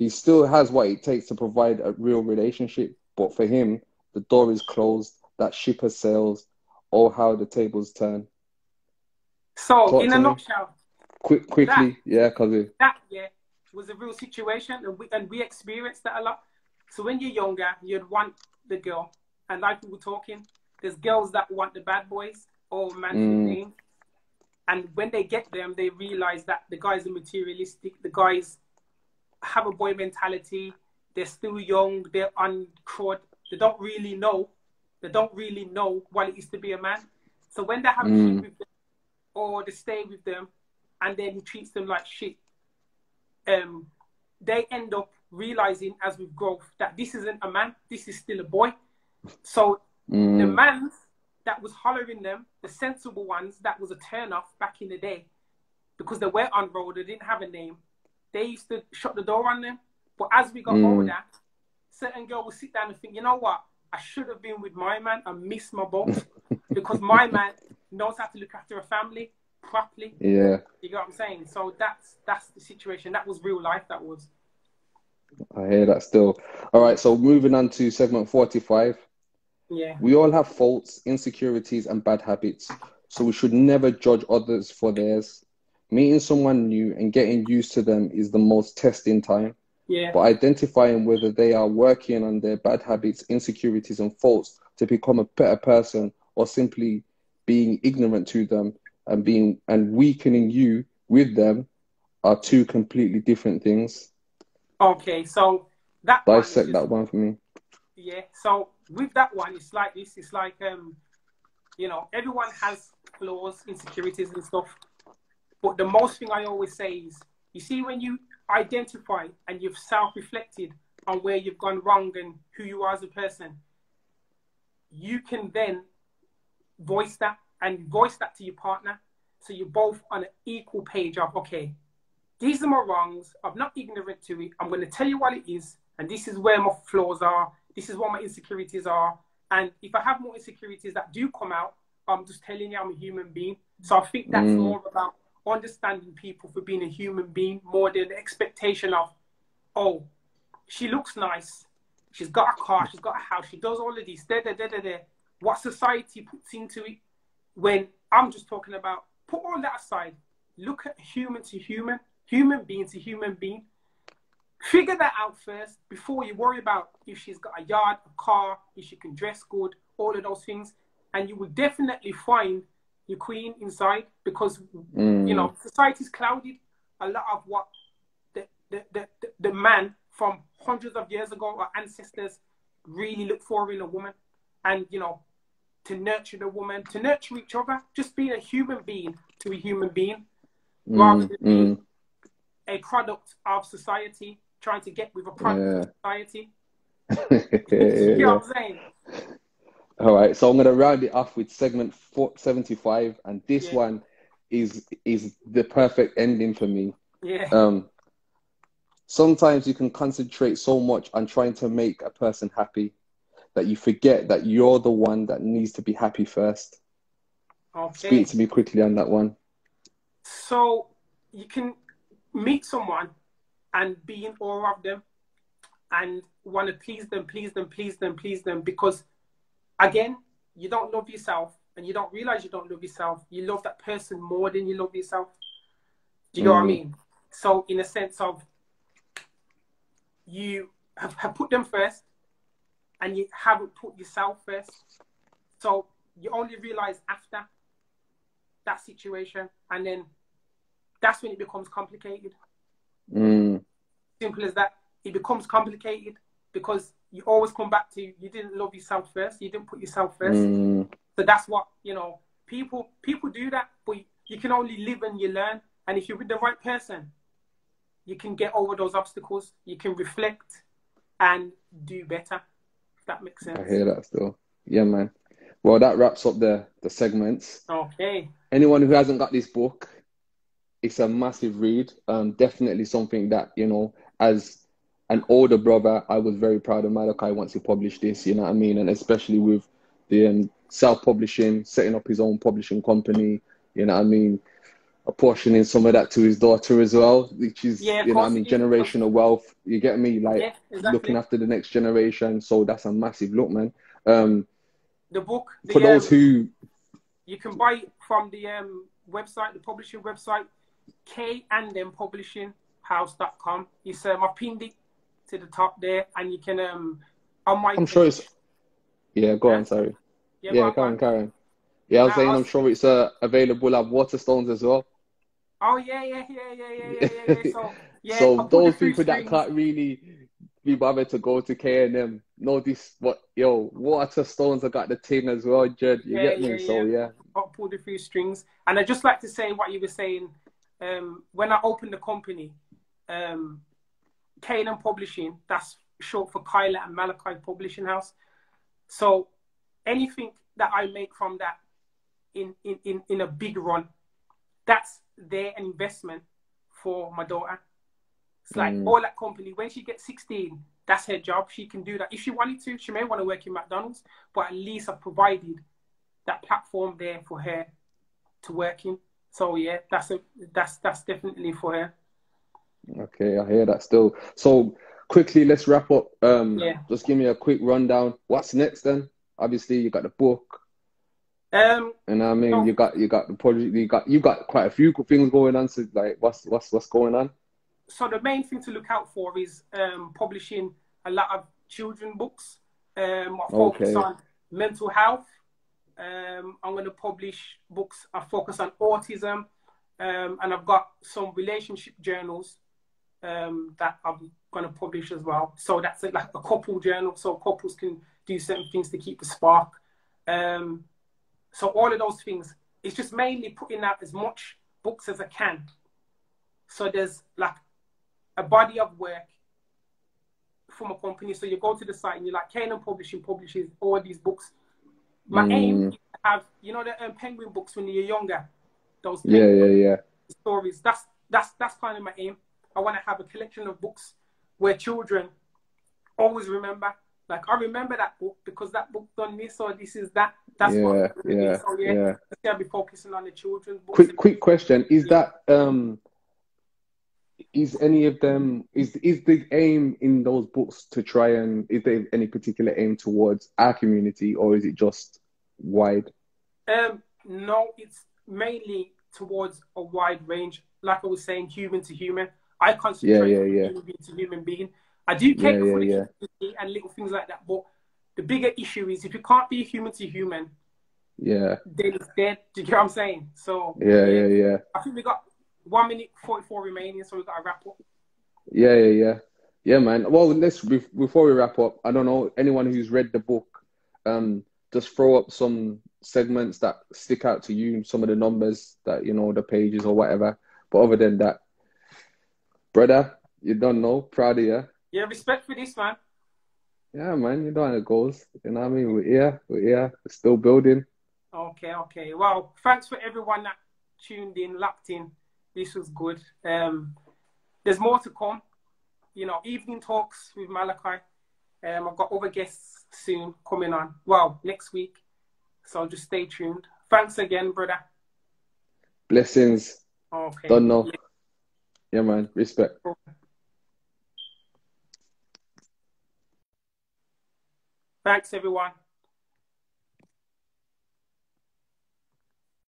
He still has what it takes to provide a real relationship, but for him, the door is closed, that ship has sailed, or how the tables turn. So, Talk in a nutshell, quick, quickly, that, yeah, because that yeah was a real situation, and we and we experienced that a lot. So when you're younger, you'd want the girl, and like we were talking, there's girls that want the bad boys or man mm. and when they get them, they realize that the guys are materialistic. The guys have a boy mentality. They're still young. They're uncrowed. They don't really know. They don't really know what it is to be a man. So when they have mm. with them, or they stay with them, and then he treats them like shit, um, they end up realizing as we grow that this isn't a man. This is still a boy. So mm. the man that was hollering them, the sensible ones, that was a turn off back in the day, because they were on road. They didn't have a name they used to shut the door on them. But as we got mm. older, certain girl would sit down and think, you know what? I should have been with my man and missed my boat because my man knows how to look after a family properly. Yeah. You get what I'm saying? So that's that's the situation. That was real life. That was. I hear that still. All right. So moving on to segment 45. Yeah. We all have faults, insecurities, and bad habits. So we should never judge others for theirs meeting someone new and getting used to them is the most testing time. Yeah. But identifying whether they are working on their bad habits, insecurities, and faults to become a better person, or simply being ignorant to them and being and weakening you with them are two completely different things. Okay, so that dissect just, that one for me. Yeah. So with that one, it's like this. It's like um, you know, everyone has flaws, insecurities, and stuff. But the most thing I always say is, you see, when you identify and you've self-reflected on where you've gone wrong and who you are as a person, you can then voice that and voice that to your partner. So you're both on an equal page of, okay, these are my wrongs. I'm not ignorant to it. I'm going to tell you what it is. And this is where my flaws are. This is what my insecurities are. And if I have more insecurities that do come out, I'm just telling you I'm a human being. So I think that's mm. more about understanding people for being a human being more than the expectation of, oh, she looks nice, she's got a car, she's got a house, she does all of this, da da da da da. What society puts into it when I'm just talking about put all that aside, look at human to human, human being to human being. Figure that out first before you worry about if she's got a yard, a car, if she can dress good, all of those things. And you will definitely find your queen inside because mm. you know society's clouded a lot of what the, the, the, the man from hundreds of years ago our ancestors really look for in a woman and you know to nurture the woman to nurture each other just being a human being to a human being mm. rather than being mm. a product of society trying to get with a product yeah. of society you know what i'm saying all right, so I'm gonna round it off with segment 75, and this yeah. one is is the perfect ending for me. Yeah. Um, sometimes you can concentrate so much on trying to make a person happy that you forget that you're the one that needs to be happy first. Okay. Speak to me quickly on that one. So you can meet someone and be in awe of them and want to please them, please them, please them, please them because again, you don't love yourself and you don't realize you don't love yourself. You love that person more than you love yourself. Do you know mm. what I mm. mean? So, in a sense of you have, have put them first and you haven't put yourself first. So, you only realize after that situation and then that's when it becomes complicated. Mm. Simple as that. It becomes complicated because you always come back to you didn't love yourself first. You didn't put yourself first. Mm. So that's what you know. People people do that, but you can only live and you learn. And if you're with the right person, you can get over those obstacles. You can reflect and do better. If that makes sense. I hear that still. Yeah, man. Well, that wraps up the the segments. Okay. Anyone who hasn't got this book, it's a massive read. Um, definitely something that you know, as an older brother, I was very proud of Malachi once he published this. You know what I mean, and especially with the um, self-publishing, setting up his own publishing company. You know what I mean, apportioning some of that to his daughter as well, which is Yeah, you know what I mean, generational wealth. You get me, like Yeah, exactly. looking after the next generation. So that's a massive look, man. Um, The book. The, for those um, who you can buy from the um, website, the publishing website, K and M publishinghouse.com. It's um, I pinned it to the top there, and you can um on my I'm sure it's yeah. Go on, sorry. yeah, Yeah, go on, Karen, go on. Yeah, I was saying I'm sure it's uh, available at Waterstones as well. Oh yeah, yeah, yeah, yeah, yeah, yeah, yeah. So yeah, so those people that can't really be bothered to go to K and M know this. What yo, Waterstones have got the thing as well, Jed. You Yeah, get me? yeah, so yeah. yeah, I pulled a few strings. And I just like to say what you were saying. Um, when I opened the company, um, K and M Publishing, that's short for Kyla and Malachi Publishing House. So anything that I make from that in, in, in, in a big run, that's their an investment for my daughter. It's like Mm. all that company, when she gets 16, that's her job. She can do that. If she wanted to, she may want to work in McDonald's, but at least I've provided that platform there for her to work in. So yeah, that's a that's that's definitely for her. Okay, I hear that still. So quickly, let's wrap up. Um, Yeah. just give me a quick rundown. What's next then? Obviously, you got the book, Um, and I mean, No. you got you got the project. You got you got quite a few things going on. So like, what's what's what's going on? so the main thing to look out for is um, publishing a lot of children books. Um, I focus Okay. on mental health. Um, I'm going to publish books. I focus on autism, um, and I've got some relationship journals um, that I'm going to publish as well. So that's like a couple journal, so couples can do certain things to keep the spark. Um, so all of those things. It's just mainly putting out as much books as I can. So there's like a body of work from a company. So you go to the site and you're like, K and M Publishing publishes all these books. My aim Mm. is to have, you know, the um, penguin books when you're younger, those Yeah, yeah, yeah. stories. That's that's that's kind of my aim. I want to have a collection of books where children always remember. Like I remember that book because that book done this or this is that. That's yeah, what. yeah, So yeah, yeah. I'll be focusing on the children's books. Quick, quick question: Is that um, is any of them is is the aim in those books to try and is there any particular aim towards our community or is it just wide? Um, no, it's mainly towards a wide range. Like I was saying, human to human. I concentrate Yeah, yeah, on yeah. human being to human being. I do care Yeah, for the yeah, and little things like that, but the bigger issue is if you can't be human to human, Yeah, then it's dead. Do you get what I'm saying? So yeah, yeah, yeah, I think we got one minute forty-four remaining, so we got to wrap up. yeah, yeah, yeah. Yeah, man. Well, let's before we wrap up. I don't know anyone who's read the book. Um, just throw up some segments that stick out to you, some of the numbers that you know, the pages or whatever. But other than that, brother, you don't know. Proud of you. Yeah, respect for this man. Yeah, man, you know how it goes. You know what I mean? We're here, we're here, we're still building. Okay, okay. Well, thanks for everyone that tuned in, locked in. This was good. Um, there's more to come. You know, evening talks with Malachi. Um, I've got other guests soon coming on. Well, next week. So just stay tuned. Thanks again, brother. Blessings. Okay. Don't know. Yeah, man. Respect. Thanks, everyone.